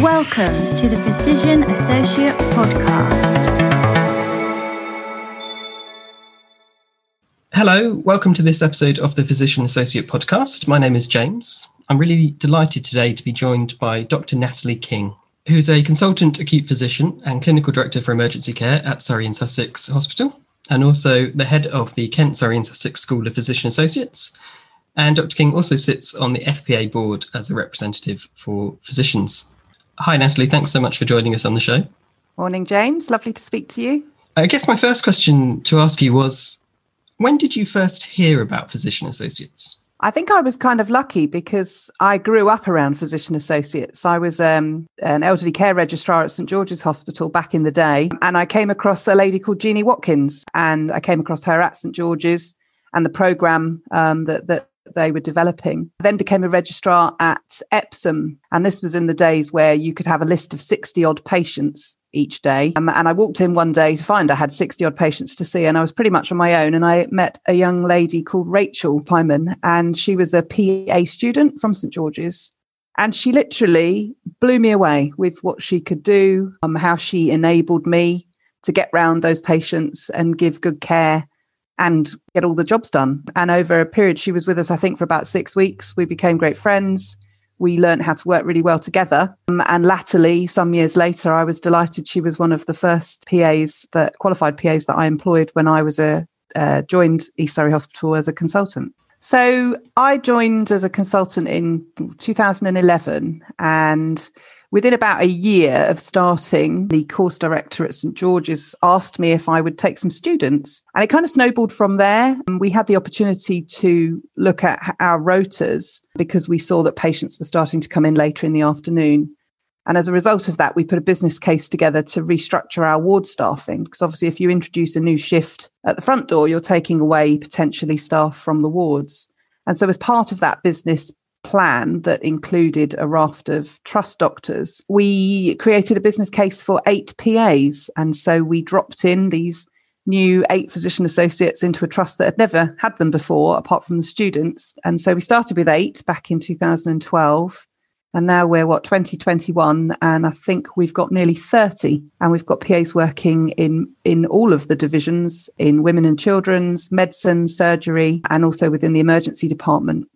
Welcome to the Physician Associate Podcast. Hello, welcome to this episode of the Physician Associate Podcast. My name is James. I'm really delighted today to be joined by Dr. Natalie King, who's a consultant acute physician and clinical director for emergency care at Surrey and Sussex Hospital, and also the head of the Kent Surrey and Sussex School of Physician Associates. And Dr. King also sits on the FPA board as a representative for physicians. Hi, Natalie. Thanks so much for joining us on the show. Morning, James. Lovely to speak to you. I guess my first question to ask you was when did you first hear about physician associates? I think I was kind of lucky because I grew up around physician associates. I was um, an elderly care registrar at St George's Hospital back in the day, and I came across a lady called Jeannie Watkins, and I came across her at St George's and the program um, that that they were developing. I then became a registrar at Epsom, and this was in the days where you could have a list of 60 odd patients each day. Um, and I walked in one day to find I had 60 odd patients to see, and I was pretty much on my own. And I met a young lady called Rachel Pyman, and she was a PA student from St George's. And she literally blew me away with what she could do, um, how she enabled me to get round those patients and give good care and get all the jobs done. And over a period, she was with us, I think, for about six weeks. We became great friends. We learned how to work really well together. Um, and latterly, some years later, I was delighted she was one of the first PAs that qualified PAs that I employed when I was a uh, joined East Surrey Hospital as a consultant. So I joined as a consultant in 2011 and Within about a year of starting, the course director at St George's asked me if I would take some students. And it kind of snowballed from there. We had the opportunity to look at our rotas because we saw that patients were starting to come in later in the afternoon. And as a result of that, we put a business case together to restructure our ward staffing. Because obviously, if you introduce a new shift at the front door, you're taking away potentially staff from the wards. And so, as part of that business plan that included a raft of trust doctors, we created a business case for eight PAs. And so we dropped in these new eight physician associates into a trust that had never had them before, apart from the students. And so we started with eight back in 2012. And now we're what 2021, and I think we've got nearly 30, and we've got PAs working in in all of the divisions in women and children's medicine, surgery, and also within the emergency department.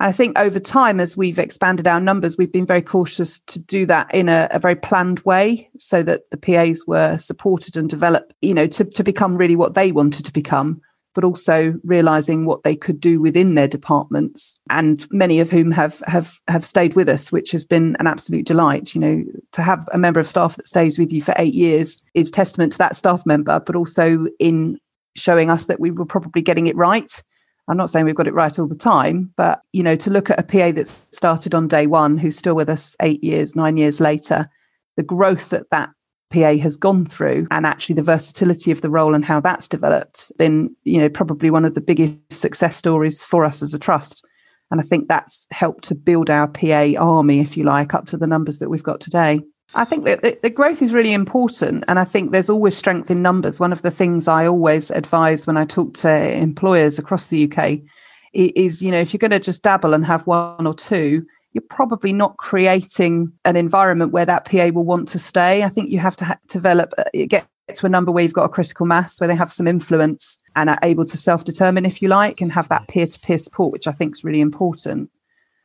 I think over time, as we've expanded our numbers, we've been very cautious to do that in a, a, very planned way so that the PAs were supported and developed, you know, to, to become really what they wanted to become, but also realizing what they could do within their departments. And many of whom have have have stayed with us, which has been an absolute delight. You know, to have a member of staff that stays with you for eight years is testament to that staff member, but also in showing us that we were probably getting it right I'm not saying we've got it right all the time, but you know, to look at a PA that started on day one, who's still with us eight years, nine years later, the growth that that PA has gone through, and actually the versatility of the role and how that's developed, been you know probably one of the biggest success stories for us as a trust. And I think that's helped to build our PA army, if you like, up to the numbers that we've got today. I think that the growth is really important. And I think there's always strength in numbers. One of the things I always advise when I talk to employers across the UK is, you know, if you're going to just dabble and have one or two, you're probably not creating an environment where that PA will want to stay. I think you have to develop, uh, get to a number where you've got a critical mass, where they have some influence and are able to self determine, if you like, and have that peer to peer support, which I think is really important.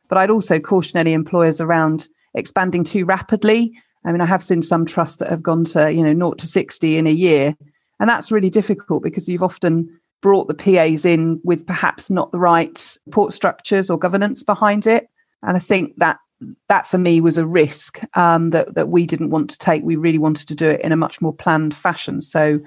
But I'd also caution any employers around expanding too rapidly I mean, I have seen some trusts that have gone to, you know, naught to 60 in a year. And that's really difficult because you've often brought the PAs in with perhaps not the right support structures or governance behind it. And I think that that for me was a risk um, that that we didn't want to take. We really wanted to do it in a much more planned fashion. So,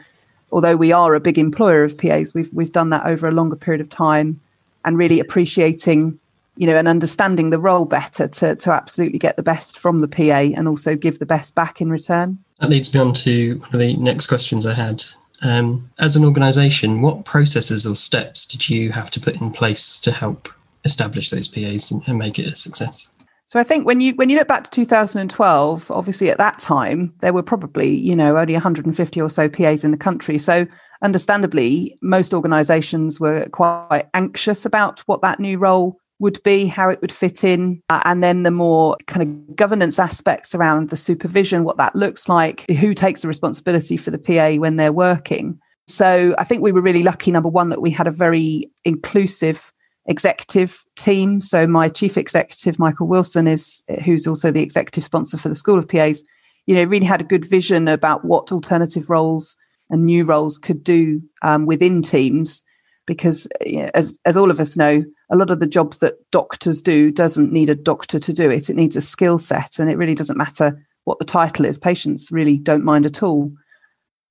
although we are a big employer of PAs, we've we've done that over a longer period of time, and really appreciating you know, and understanding the role better to, to absolutely get the best from the PA and also give the best back in return. That leads me on to one of the next questions I had. Um, as an organisation, what processes or steps did you have to put in place to help establish those PAs and, and make it a success? So I think when you when you look back to 2012, obviously at that time there were probably you know only 150 or so PAs in the country. So understandably, most organisations were quite anxious about what that new role would be, how it would fit in, uh, and then the more kind of governance aspects around the supervision, what that looks like, who takes the responsibility for the PA when they're working. So I think we were really lucky, number one, that we had a very inclusive executive team. So my chief executive, Michael Wilson, is who's also the executive sponsor for the School of PAs, you know, really had a good vision about what alternative roles and new roles could do um, within teams because you know, as as all of us know a lot of the jobs that doctors do doesn't need a doctor to do it. It needs a skill set and it really doesn't matter what the title is. Patients really don't mind at all.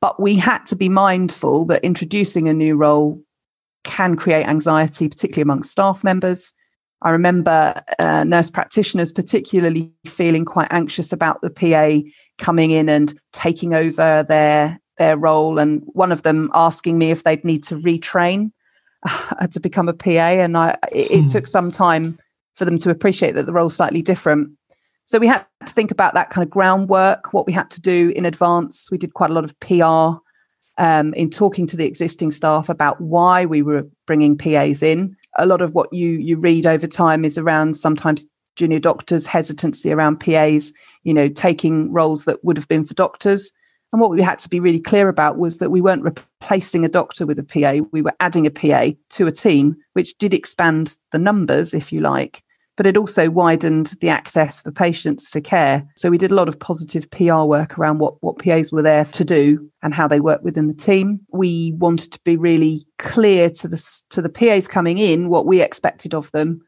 But we had to be mindful that introducing a new role can create anxiety particularly amongst staff members. I remember uh, nurse practitioners particularly feeling quite anxious about the pa coming in and taking over their their role and one of them asking me if they'd need to retrain to become a PA and I it, it hmm. took some time for them to appreciate that the role's slightly different. So we had to think about that kind of groundwork, what we had to do in advance. We did quite a lot of PR um, in talking to the existing staff about why we were bringing PAs in. A lot of what you you read over time is around sometimes junior doctors' hesitancy around PAs, you know, taking roles that would have been for doctors and what we had to be really clear about was that we weren't replacing a doctor with a PA, we were adding a PA to a team, which did expand the numbers, if you like, but it also widened the access for patients to care. So we did a lot of positive PR work around what, what PAs were there to do and how they work within the team. We wanted to be really clear to the to the PAs coming in what we expected of them,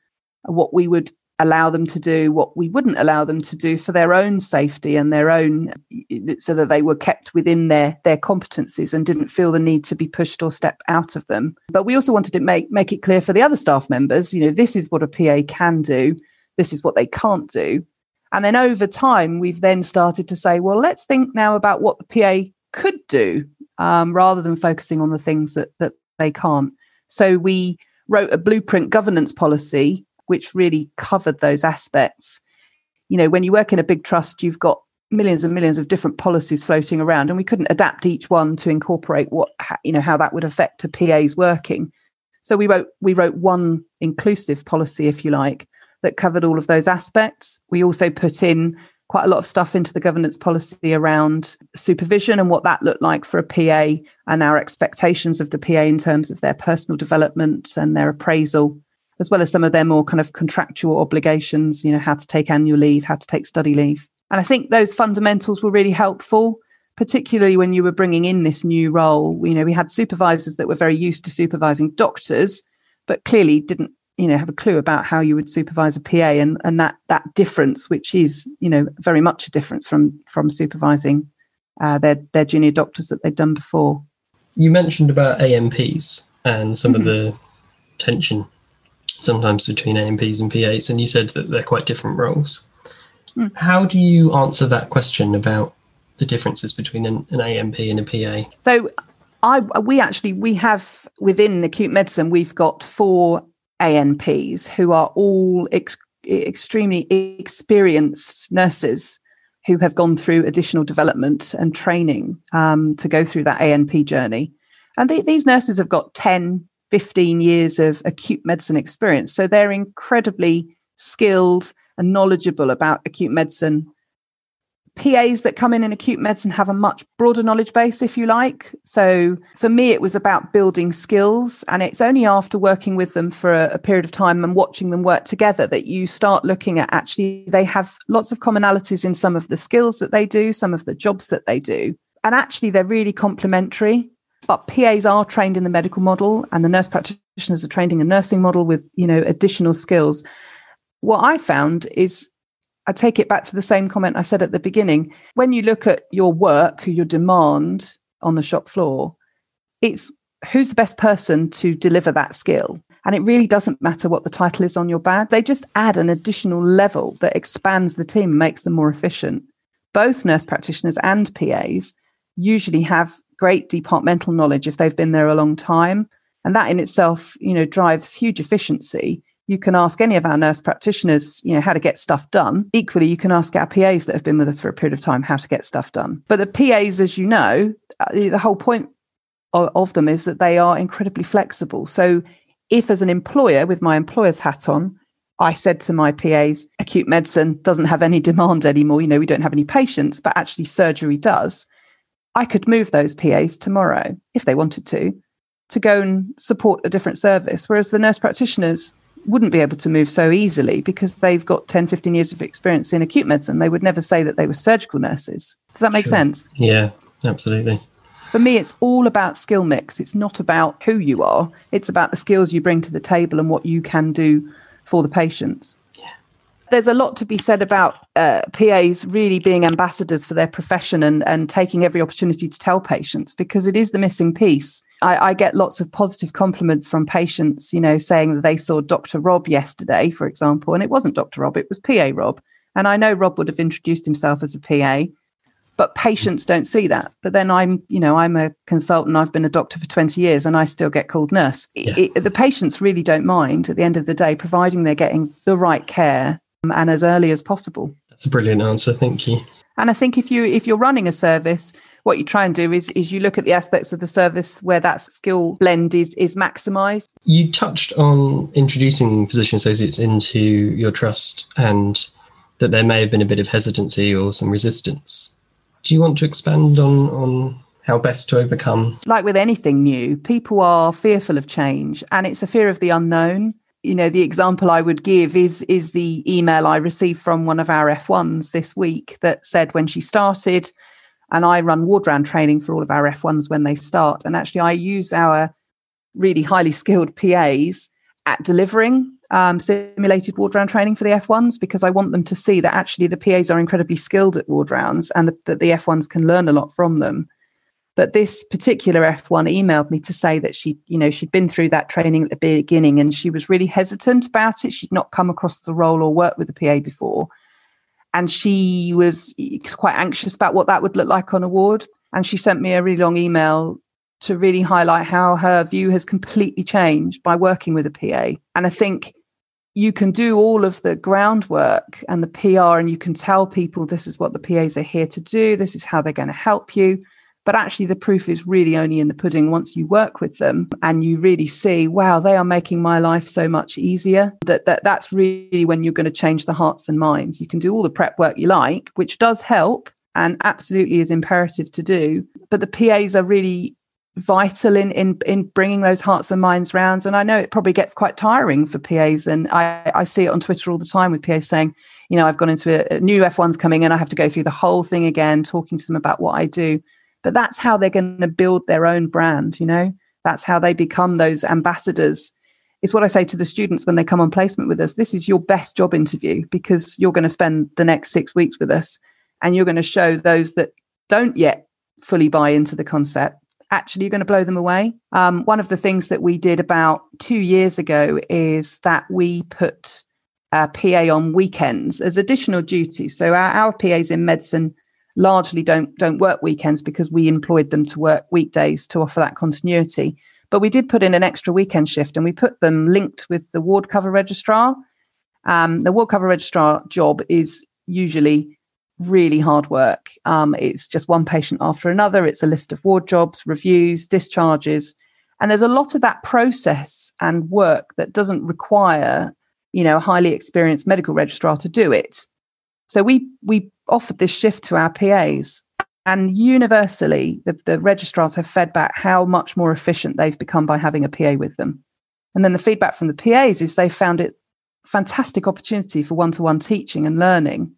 and what we would allow them to do what we wouldn't allow them to do for their own safety and their own so that they were kept within their their competencies and didn't feel the need to be pushed or step out of them. But we also wanted to make make it clear for the other staff members you know this is what a PA can do this is what they can't do. And then over time we've then started to say well let's think now about what the PA could do um, rather than focusing on the things that that they can't. So we wrote a blueprint governance policy which really covered those aspects. You know, when you work in a big trust, you've got millions and millions of different policies floating around, and we couldn't adapt each one to incorporate what you know how that would affect a PA's working. So we wrote we wrote one inclusive policy, if you like, that covered all of those aspects. We also put in quite a lot of stuff into the governance policy around supervision and what that looked like for a PA and our expectations of the PA in terms of their personal development and their appraisal as well as some of their more kind of contractual obligations, you know, how to take annual leave, how to take study leave. And I think those fundamentals were really helpful, particularly when you were bringing in this new role. You know, we had supervisors that were very used to supervising doctors, but clearly didn't, you know, have a clue about how you would supervise a PA and, and that that difference, which is, you know, very much a difference from from supervising uh, their their junior doctors that they'd done before. You mentioned about ANPs and some mm-hmm. of the tension sometimes between ANPs and PAs, and you said that they're quite different roles. Mm. How do you answer that question about the differences between an, an ANP and a PA? So, I we actually we have within acute medicine we've got four ANPs who are all ex- extremely experienced nurses who have gone through additional development and training um, to go through that ANP journey. And these nurses have got 10, 15 years of acute medicine experience. So they're incredibly skilled and knowledgeable about acute medicine. PAs that come in in acute medicine have a much broader knowledge base, if you like. So for me, it was about building skills. And it's only after working with them for a, a period of time and watching them work together that you start looking at actually, they have lots of commonalities in some of the skills that they do, some of the jobs that they do. And actually, they're really complementary but PAs are trained in the medical model and the nurse practitioners are trained in a nursing model with, you know, additional skills. What I found is I take it back to the same comment I said at the beginning. When you look at your work, your demand on the shop floor, it's who's the best person to deliver that skill. And it really doesn't matter what the title is on your badge. They just add an additional level that expands the team makes them more efficient. Both nurse practitioners and PAs usually have great departmental knowledge if they've been there a long time. And that in itself, you know, drives huge efficiency. You can ask any of our nurse practitioners, you know, how to get stuff done. Equally, you can ask our PAs that have been with us for a period of time how to get stuff done. But the PAs, as you know, uh, the whole point of, of them is that they are incredibly flexible. So if as an employer with my employer's hat on, I said to my PAs, acute medicine doesn't have any demand anymore. You know, we don't have any patients, but actually surgery does. I could move those PAs tomorrow if they wanted to, to go and support a different service. Whereas the nurse practitioners wouldn't be able to move so easily because they've got 10, 15 years of experience in acute medicine. They would never say that they were surgical nurses. Does that make sure. sense? Yeah, absolutely. For me, it's all about skill mix. It's not about who you are, it's about the skills you bring to the table and what you can do for the patients. There's a lot to be said about uh, PAs really being ambassadors for their profession and, and taking every opportunity to tell patients because it is the missing piece. I, I get lots of positive compliments from patients, you know, saying that they saw Dr. Rob yesterday, for example, and it wasn't Dr. Rob, it was PA Rob. And I know Rob would have introduced himself as a PA, but patients don't see that but then i'm you know i'm a consultant i've been a doctor for 20 years and i still get called nurse yeah. it, the patients really don't mind at the end of the day providing they're getting the right care Um, and as early as possible that's a brilliant answer thank you and i think if you if you're running a service what you try and do is is you look at the aspects of the service where that skill blend is is maximized you touched on introducing physician associates into your trust and that there may have been a bit of hesitancy or some resistance do you want to expand on on how best to overcome? Like with anything new, people are fearful of change, and it's a fear of the unknown. You know, the example I would give is is the email I received from one of our F1s this week that said when she started, and I run ward round training for all of our F1s when they start, and actually I use our really highly skilled PAs at delivering um, simulated ward round training for the F1s because I want them to see that actually the PAs are incredibly skilled at ward rounds and the, that the F1s can learn a lot from them. But this particular F1 emailed me to say that she, you know, she'd been through that training at the beginning and she was really hesitant about it. She'd not come across the role or worked with the PA before. And she was quite anxious about what that would look like on a ward. And she sent me a really long email to really highlight how her view has completely changed by working with a PA. And I think you can do all of the groundwork and the PR, and you can tell people this is what the PAs are here to do, this is how they're going to help you. But actually, the proof is really only in the pudding once you work with them and you really see, wow, they are making my life so much easier. That, that that's really when you're going to change the hearts and minds. You can do all the prep work you like, which does help and absolutely is imperative to do. But the PAs are really vital in in in bringing those hearts and minds round and i know it probably gets quite tiring for pas and i i see it on twitter all the time with pas saying you know i've gone into a, a new f1's coming in i have to go through the whole thing again talking to them about what i do but that's how they're going to build their own brand you know that's how they become those ambassadors it's what i say to the students when they come on placement with us this is your best job interview because you're going to spend the next six weeks with us and you're going to show those that don't yet fully buy into the concept actually you're going to blow them away. Um, one of the things that we did about two years ago is that we put a PA on weekends as additional duties. So our, our PAs in medicine largely don't don't work weekends because we employed them to work weekdays to offer that continuity. But we did put in an extra weekend shift, and we put them linked with the ward cover registrar. Um, the ward cover registrar job is usually really hard work. Um, it's just one patient after another. It's a list of ward jobs, reviews, discharges. And there's a lot of that process and work that doesn't require, you know, a highly experienced medical registrar to do it. So we we offered this shift to our PAs and universally the, the registrars have fed back how much more efficient they've become by having a PA with them. And then the feedback from the PAs is they found it fantastic opportunity for one-to-one teaching and learning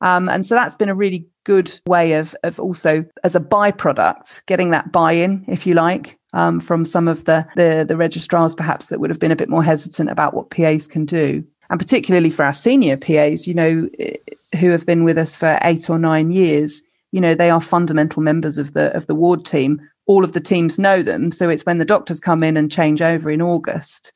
um, and so that's been a really good way of, of also, as a byproduct, getting that buy in, if you like, um, from some of the, the, the registrars perhaps that would have been a bit more hesitant about what PAs can do. And particularly for our senior PAs, you know, eh, who have been with us for eight or nine years, you know, they are fundamental members of the of the ward team. All of the teams know them. So it's when the doctors come in and change over in August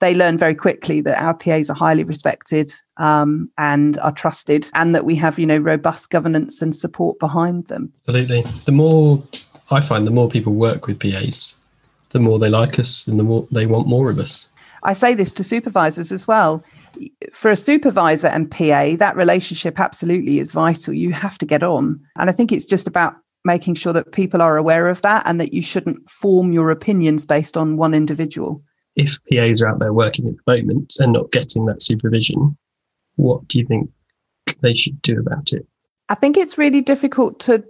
they learn very quickly that our PAs are highly respected um, and are trusted, and that we have, you know, robust governance and support behind them. Absolutely. The more I find, the more people work with PAs, the more they like us, and the more they want more of us. I say this to supervisors as well. For a supervisor and PA, that relationship absolutely is vital. You have to get on, and I think it's just about making sure that people are aware of that and that you shouldn't form your opinions based on one individual if PAs are out there working at the moment and not getting that supervision, what do you think they should do about it? I think it's really difficult to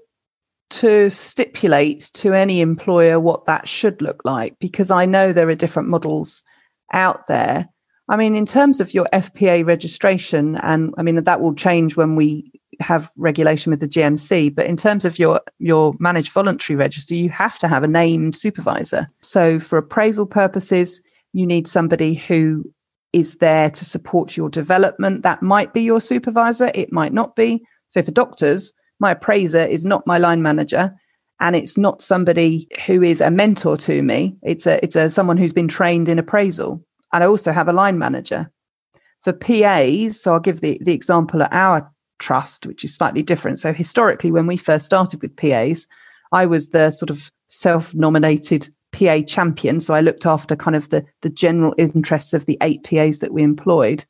to stipulate to any employer what that should look like because I know there are different models out there. I mean, in terms of your FPA registration, and I mean that will change when we have regulation with the GMC, but in terms of your your managed voluntary register, you have to have a named supervisor. So for appraisal purposes, you need somebody who is there to support your development. That might be your supervisor, it might not be. So for doctors, my appraiser is not my line manager and it's not somebody who is a mentor to me. It's a it's a someone who's been trained in appraisal. And I also have a line manager. For PAs, so I'll give the, the example at our trust, which is slightly different. So historically, when we first started with PAs, I was the sort of self-nominated PA champion. So I looked after kind of the, the general interests of the eight PAs that we employed.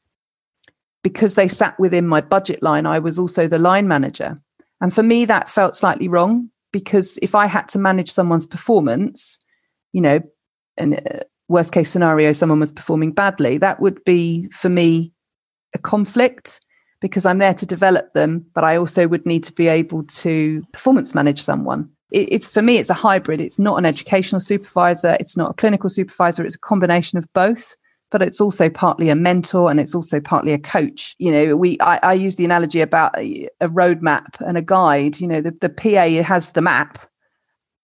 Because they sat within my budget line, I was also the line manager. And for me, that felt slightly wrong because if I had to manage someone's performance, you know, and uh, worst case scenario, someone was performing badly, that would be for me a conflict because I'm there to develop them, but I also would need to be able to performance manage someone. It's for me it's a hybrid. It's not an educational supervisor. It's not a clinical supervisor. It's a combination of both but it's also partly a mentor and it's also partly a coach. You know we i, I use the analogy about a, a roadmap and a guide. You know the, the pa has the map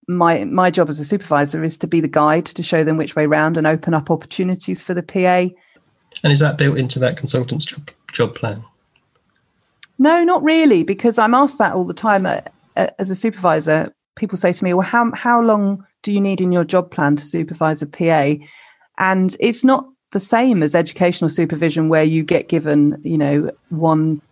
my my job as a supervisor is to be the guide to show them which way round and open up opportunities for the pa and is that built into that consultant's job, job plan? No not really because i'm asked that all the time uh, uh, as a supervisor. People say to me, well, how, how long do you need in your job plan to supervise a PA? And it's not the same as educational supervision where you get given, you know, one,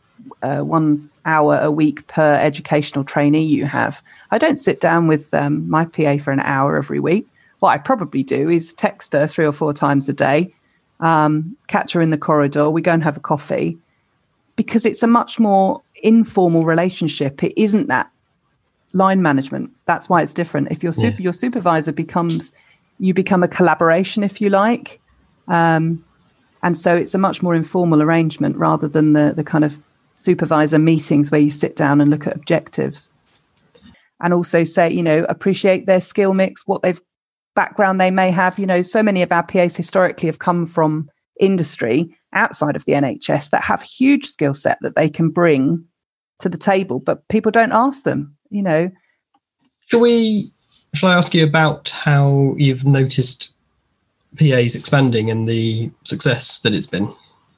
uh, one hour a week per educational trainee you have. I don't sit down with um, my PA for an hour every week. What I probably do is text her three or four times a day, um, catch her in the corridor, we go and have a coffee because it's a much more informal relationship. It isn't that line management. That's why it's different. If your super, yeah. your supervisor becomes, you become a collaboration, if you like, um, and so it's a much more informal arrangement rather than the the kind of supervisor meetings where you sit down and look at objectives, and also say, you know, appreciate their skill mix, what they've background they may have. You know, so many of our PAs historically have come from industry outside of the NHS that have huge skill set that they can bring to the table, but people don't ask them you know. Shall we? Shall I ask you about how you've noticed PAs expanding and the success that it's been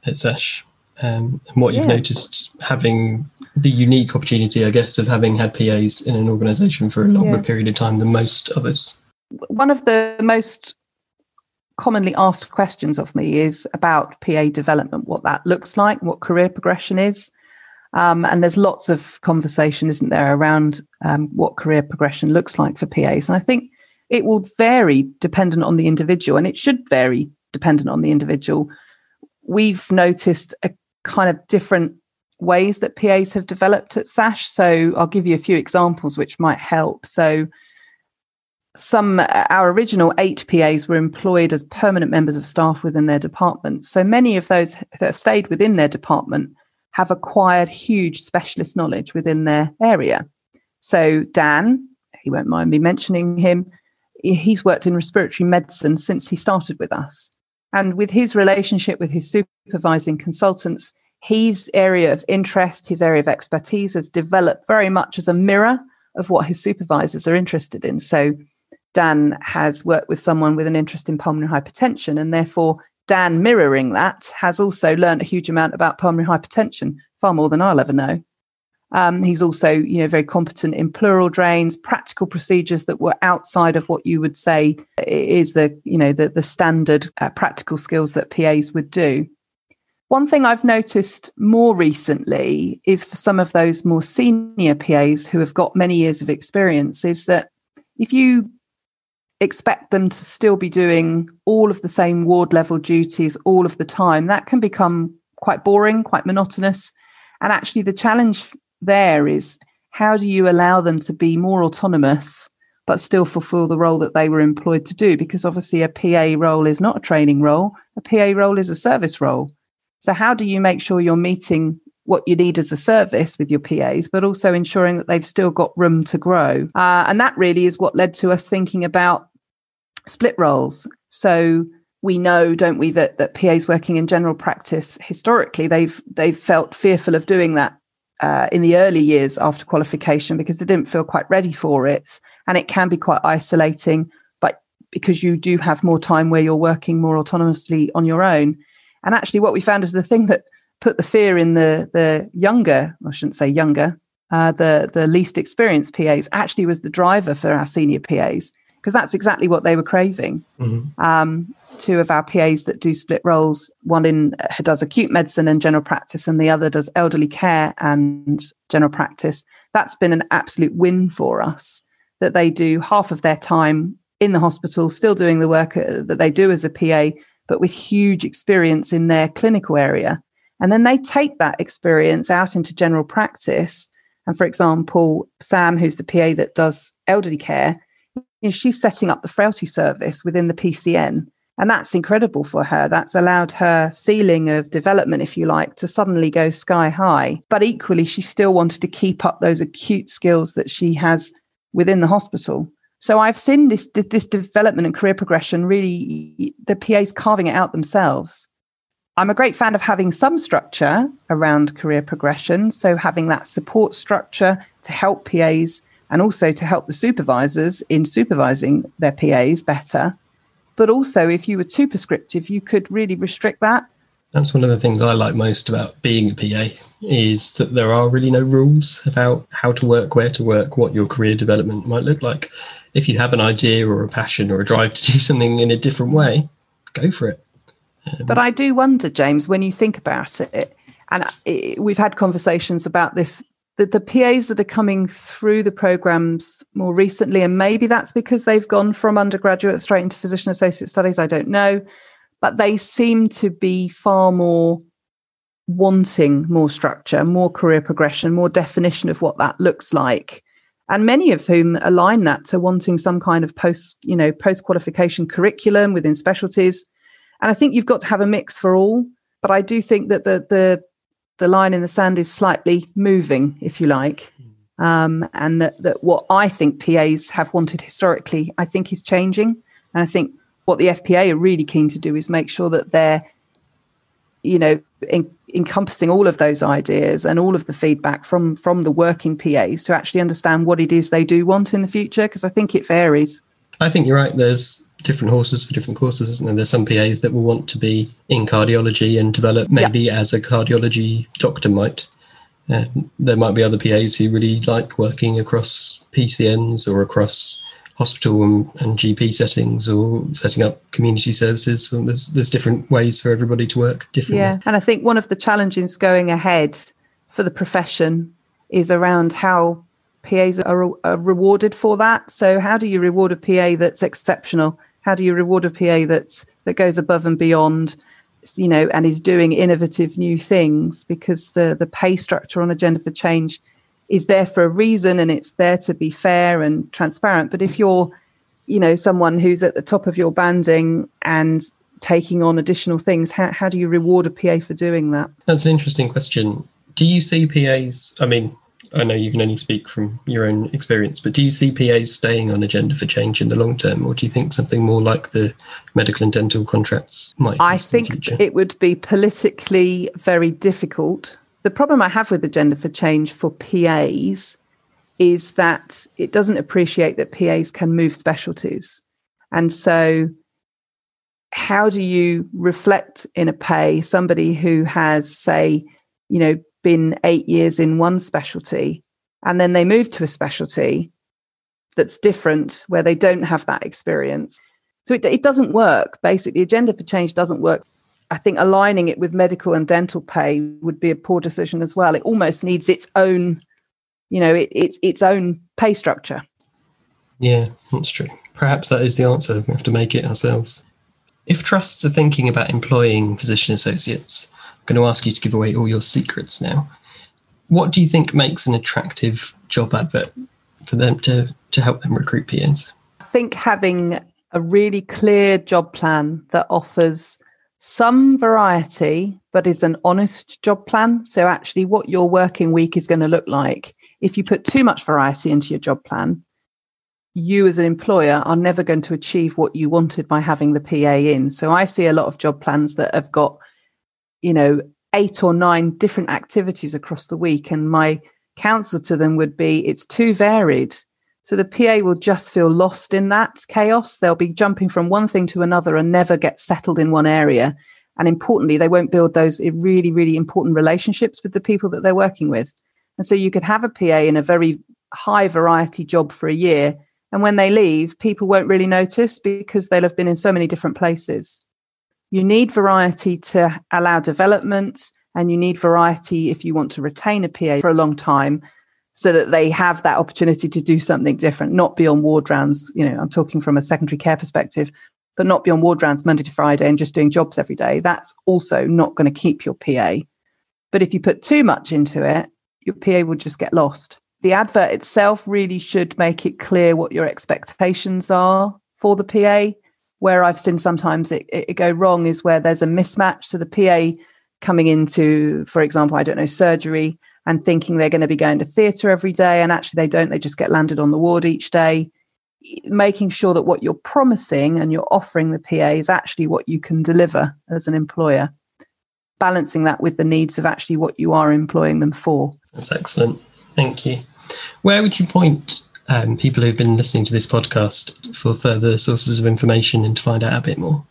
at SASH, um, and what you've yeah. noticed having the unique opportunity, I guess, of having had PAs in an organisation for a longer yeah. period of time than most others. One of the most commonly asked questions of me is about PA development, what that looks like, what career progression is. Um, and there's lots of conversation, isn't there, around um, what career progression looks like for PAs. And I think it will vary dependent on the individual, and it should vary dependent on the individual. We've noticed a kind of different ways that PAs have developed at SASH. So I'll give you a few examples which might help. So some uh, our original eight PAs were employed as permanent members of staff within their department. So many of those that have stayed within their department have acquired huge specialist knowledge within their area. So, Dan, he won't mind me mentioning him, he's worked in respiratory medicine since he started with us. And with his relationship with his supervising consultants, his area of interest, his area of expertise has developed very much as a mirror of what his supervisors are interested in. So, Dan has worked with someone with an interest in pulmonary hypertension, and therefore Dan, mirroring that, has also learned a huge amount about pulmonary hypertension, far more than I'll ever know. Um, he's also, you know, very competent in pleural drains, practical procedures that were outside of what you would say is the, you know, the, the standard uh, practical skills that PAs would do. One thing I've noticed more recently is for some of those more senior PAs who have got many years of experience, is that if you expect them to still be doing all of the same ward level duties all of the time, that can become quite boring, quite monotonous. And actually, the challenge there is how do you allow them to be more autonomous but still fulfill the role that they were employed to do. Because obviously, a PA role is not a training role, a PA role is a service role. So, how do you make sure you're meeting what you need as a service with your PAs, but also ensuring that they've still got room to grow? Uh, and that really is what led to us thinking about split roles. So, we know, don't we, that, that PAs working in general practice historically, they've they've felt fearful of doing that uh, in the early years after qualification because they didn't feel quite ready for it. And it can be quite isolating, but because you do have more time where you're working more autonomously on your own. And actually, what we found is the thing that put the fear in the, the younger, I shouldn't say younger, uh, the, the least experienced PAs actually was the driver for our senior PAs because that's exactly what they were craving. Mm-hmm. Um, two of our PAs that do split roles. One in uh, does acute medicine and general practice, and the other does elderly care and general practice. That's been an absolute win for us. That they do half of their time in the hospital, still doing the work uh, that they do as a PA, but with huge experience in their clinical area. And then they take that experience out into general practice. And for example, Sam, who's the PA that does elderly care, you know, she's setting up the frailty service within the PCN and that's incredible for her. That's allowed her ceiling of development, if you like, to suddenly go sky high. But equally, she still wanted to keep up those acute skills that she has within the hospital. So I've seen this this development and career progression really the PAs carving it out themselves. I'm a great fan of having some structure around career progression. So having that support structure to help PAs and also to help the supervisors in supervising their PAs better but also, if you were too prescriptive, you could really restrict that. That's one of the things I like most about being a PA is that there are really no rules about how to work, where to work, what your career development might look like. If you have an idea or a passion or a drive to do something in a different way, go for it. Um, but I do wonder, James, when you think about it, and we've had conversations about this the, the PAs that are coming through the programs more recently, and maybe that's because they've gone from undergraduate straight into physician associate studies, I don't know, but they seem to be far more wanting more structure, more career progression, more definition of what that looks like. And many of whom align that to wanting some kind of post, you know, post qualification curriculum within specialties. And I think you've got to have a mix for all. But I do think that the the the line in the sand is slightly moving, if you like. Um, and that, that what I think PAs have wanted historically, I think is changing. And I think what the FPA are really keen to do is make sure that they're, you know, in, encompassing all of those ideas and all of the feedback from from the working PAs to actually understand what it is they do want in the future. Because I think it varies. I think you're right. There's different horses for different courses, isn't there? There's some PAs that will want to be in cardiology and develop maybe yeah. as a cardiology doctor might. Um, there might be other PAs who really like working across PCNs or across hospital and, and GP settings or setting up community services. So there's there's different ways for everybody to work differently. Yeah, and I think one of the challenges going ahead for the profession is around how PAs are, are rewarded for that. So how do you reward a PA that's exceptional? How do you reward a PA that that goes above and beyond, you know, and is doing innovative new things? Because the the pay structure on Agenda for Change is there for a reason, and it's there to be fair and transparent. But if you're, you know, someone who's at the top of your banding and taking on additional things, how how do you reward a PA for doing that? That's an interesting question. Do you see PAs? I mean, I know you can only speak from your own experience, but do you see PAs staying on agenda for change in the long term, or do you think something more like the medical and dental contracts might? I think it would be politically very difficult. The problem I have with agenda for change for PAs is that it doesn't appreciate that PAs can move specialties, and so how do you reflect in a pay somebody who has, say, you know, been eight years in one specialty and then they move to a specialty that's different where they don't have that experience. So it, it doesn't work. Basically, agenda for change doesn't work. I think aligning it with medical and dental pay would be a poor decision as well. It almost needs its own, you know, it, it's its own pay structure. Yeah, that's true. Perhaps that is the answer. We have to make it ourselves. If trusts are thinking about employing physician associates, going to ask you to give away all your secrets now. What do you think makes an attractive job advert for them to to help them recruit PAs? I think having a really clear job plan that offers some variety, but is an honest job plan. So, actually, what your working week is going to look like. If you put too much variety into your job plan, you as an employer are never going to achieve what you wanted by having the PA in. So, I see a lot of job plans that have got, you know, eight or nine different activities across the week. And my counsel to them would be it's too varied. So the PA will just feel lost in that chaos. They'll be jumping from one thing to another and never get settled in one area. And importantly, they won't build those really, really important relationships with the people that they're working with. And so you could have a PA in a very high variety job for a year. And when they leave, people won't really notice because they'll have been in so many different places. You need variety to allow development, and you need variety if you want to retain a PA for a long time so that they have that opportunity to do something different, not be on ward rounds. You know, I'm talking from a secondary care perspective, but not be on ward rounds Monday to Friday and just doing jobs every day. That's also not going to keep your PA. But if you put too much into it, your PA will just get lost. The advert itself really should make it clear what your expectations are for the PA. Where I've seen sometimes it, it, go wrong is where there's a mismatch. So the PA coming into, for example, I don't know, surgery and thinking they're going to be going to theatre every day. And actually, they don't, they just get landed on the ward each day. Making sure that what you're promising and you're offering the PA is actually what you can deliver as an employer. Balancing that with the needs of actually what you are employing them for. That's excellent. Thank you. Where would you point um, people who've been listening to this podcast for further sources of information and to find out a bit more?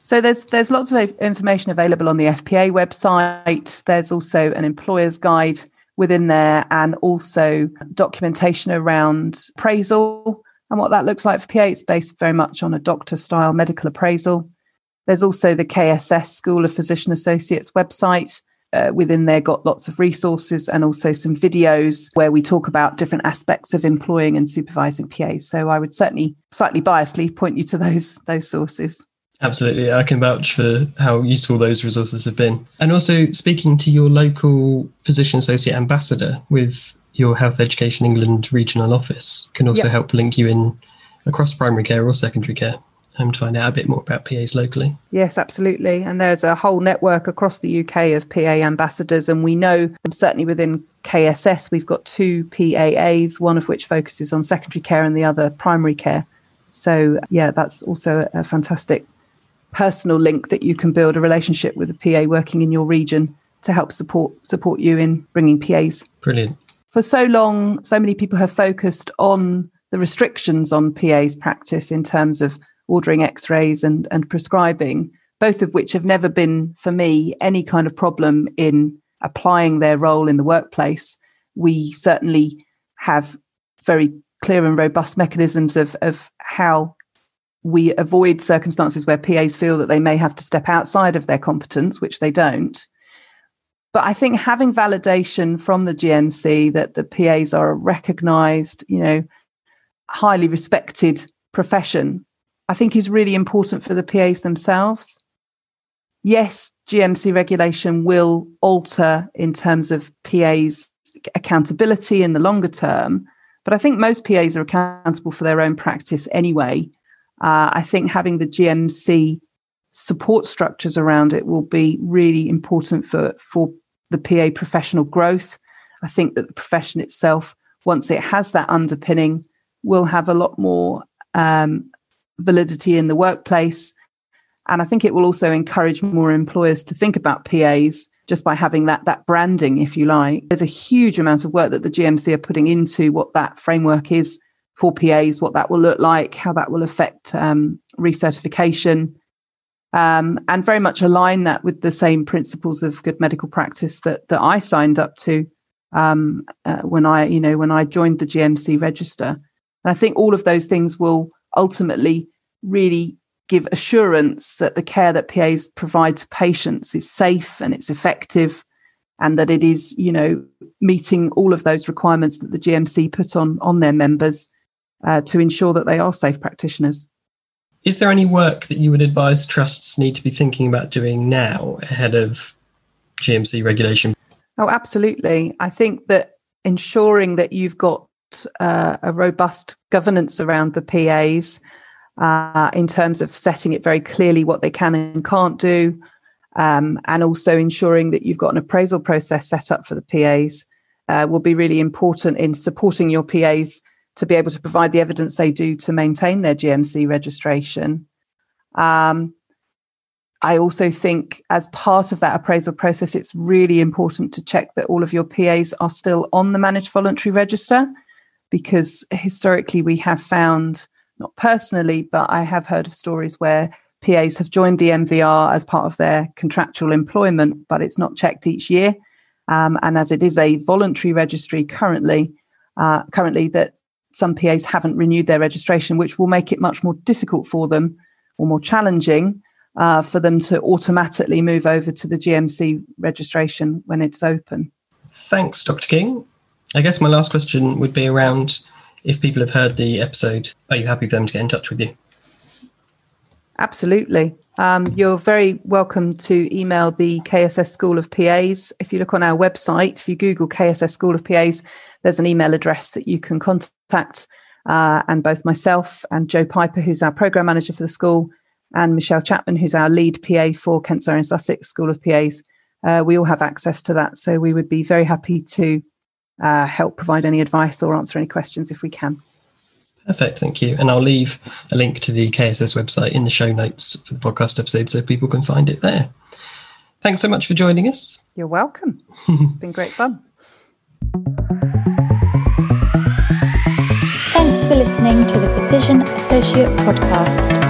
So there's there's lots of information available on the FPA website. There's also an employer's guide within there, and also documentation around appraisal and what that looks like for PA. It's based very much on a doctor style medical appraisal. There's also the KSS School of Physician Associates website. Uh, within there, got lots of resources and also some videos where we talk about different aspects of employing and supervising PAs. So I would certainly, slightly biasedly, point you to those those sources. Absolutely. I can vouch for how useful those resources have been. And also speaking to your local physician associate ambassador with your Health Education England regional office can also yep. help link you in across primary care or secondary care um, to find out a bit more about PAs locally. Yes, absolutely. And there's a whole network across the UK of PA ambassadors. And we know, certainly within KSS, we've got two PAAs, one of which focuses on secondary care and the other primary care. So, yeah, that's also a fantastic personal link that you can build a relationship with a PA working in your region to help support support you in bringing PAs. Brilliant. For so long, so many people have focused on the restrictions on PA's practice in terms of ordering X-rays and and prescribing, both of which have never been for me any kind of problem in applying their role in the workplace. We certainly have very clear and robust mechanisms of of how we avoid circumstances where PAs feel that they may have to step outside of their competence, which they don't. But I think having validation from the GMC that the PAs are a recognized, you know, highly respected profession, I think is really important for the PAs themselves. Yes, GMC regulation will alter in terms of PAs accountability in the longer term, but I think most PAs are accountable for their own practice anyway uh, I think having the GMC support structures around it will be really important for, for the PA professional growth. I think that the profession itself, once it has that underpinning, will have a lot more um, validity in the workplace. And I think it will also encourage more employers to think about PAs just by having that that branding, if you like. There's a huge amount of work that the GMC are putting into what that framework is for PAs, what that will look like, how that will affect um, recertification, um, and very much align that with the same principles of good medical practice that that I signed up to um, uh, when I, you know, when I joined the GMC register. And I think all of those things will ultimately really give assurance that the care that PAs provide to patients is safe and it's effective and that it is, you know, meeting all of those requirements that the GMC put on on their members uh, to ensure that they are safe practitioners. Is there any work that you would advise trusts need to be thinking about doing now ahead of GMC regulation? Oh, absolutely. I think that ensuring that you've got uh, a robust governance around the PAs uh, in terms of setting it very clearly what they can and can't do, um, and also ensuring that you've got an appraisal process set up for the PAs uh, will be really important in supporting your PAs to be able to provide the evidence they do to maintain their GMC registration. Um, I also think, as part of that appraisal process, it's really important to check that all of your PAs are still on the managed voluntary register, because historically we have found, not personally, but I have heard of stories where PAs have joined the MVR as part of their contractual employment, but it's not checked each year. Um, and as it is a voluntary registry currently, uh, currently that some PAs haven't renewed their registration, which will make it much more difficult for them or more challenging uh, for them to automatically move over to the GMC registration when it's open. Thanks, Dr. King. I guess my last question would be around if people have heard the episode, are you happy for them to get in touch with you? Absolutely. Um, you're very welcome to email the KSS School of PAs. If you look on our website, if you Google KSS School of PAs, there's an email address that you can contact. Uh, and both myself and Joe Piper, who's our program manager for the school, and Michelle Chapman, who's our lead PA for Kent Surrey and Sussex School of PAs, uh, we all have access to that. So we would be very happy to uh, help provide any advice or answer any questions if we can. Perfect, thank you. And I'll leave a link to the KSS website in the show notes for the podcast episode so people can find it there. Thanks so much for joining us. You're welcome. been great fun. Thanks for listening to the Physician Associate Podcast.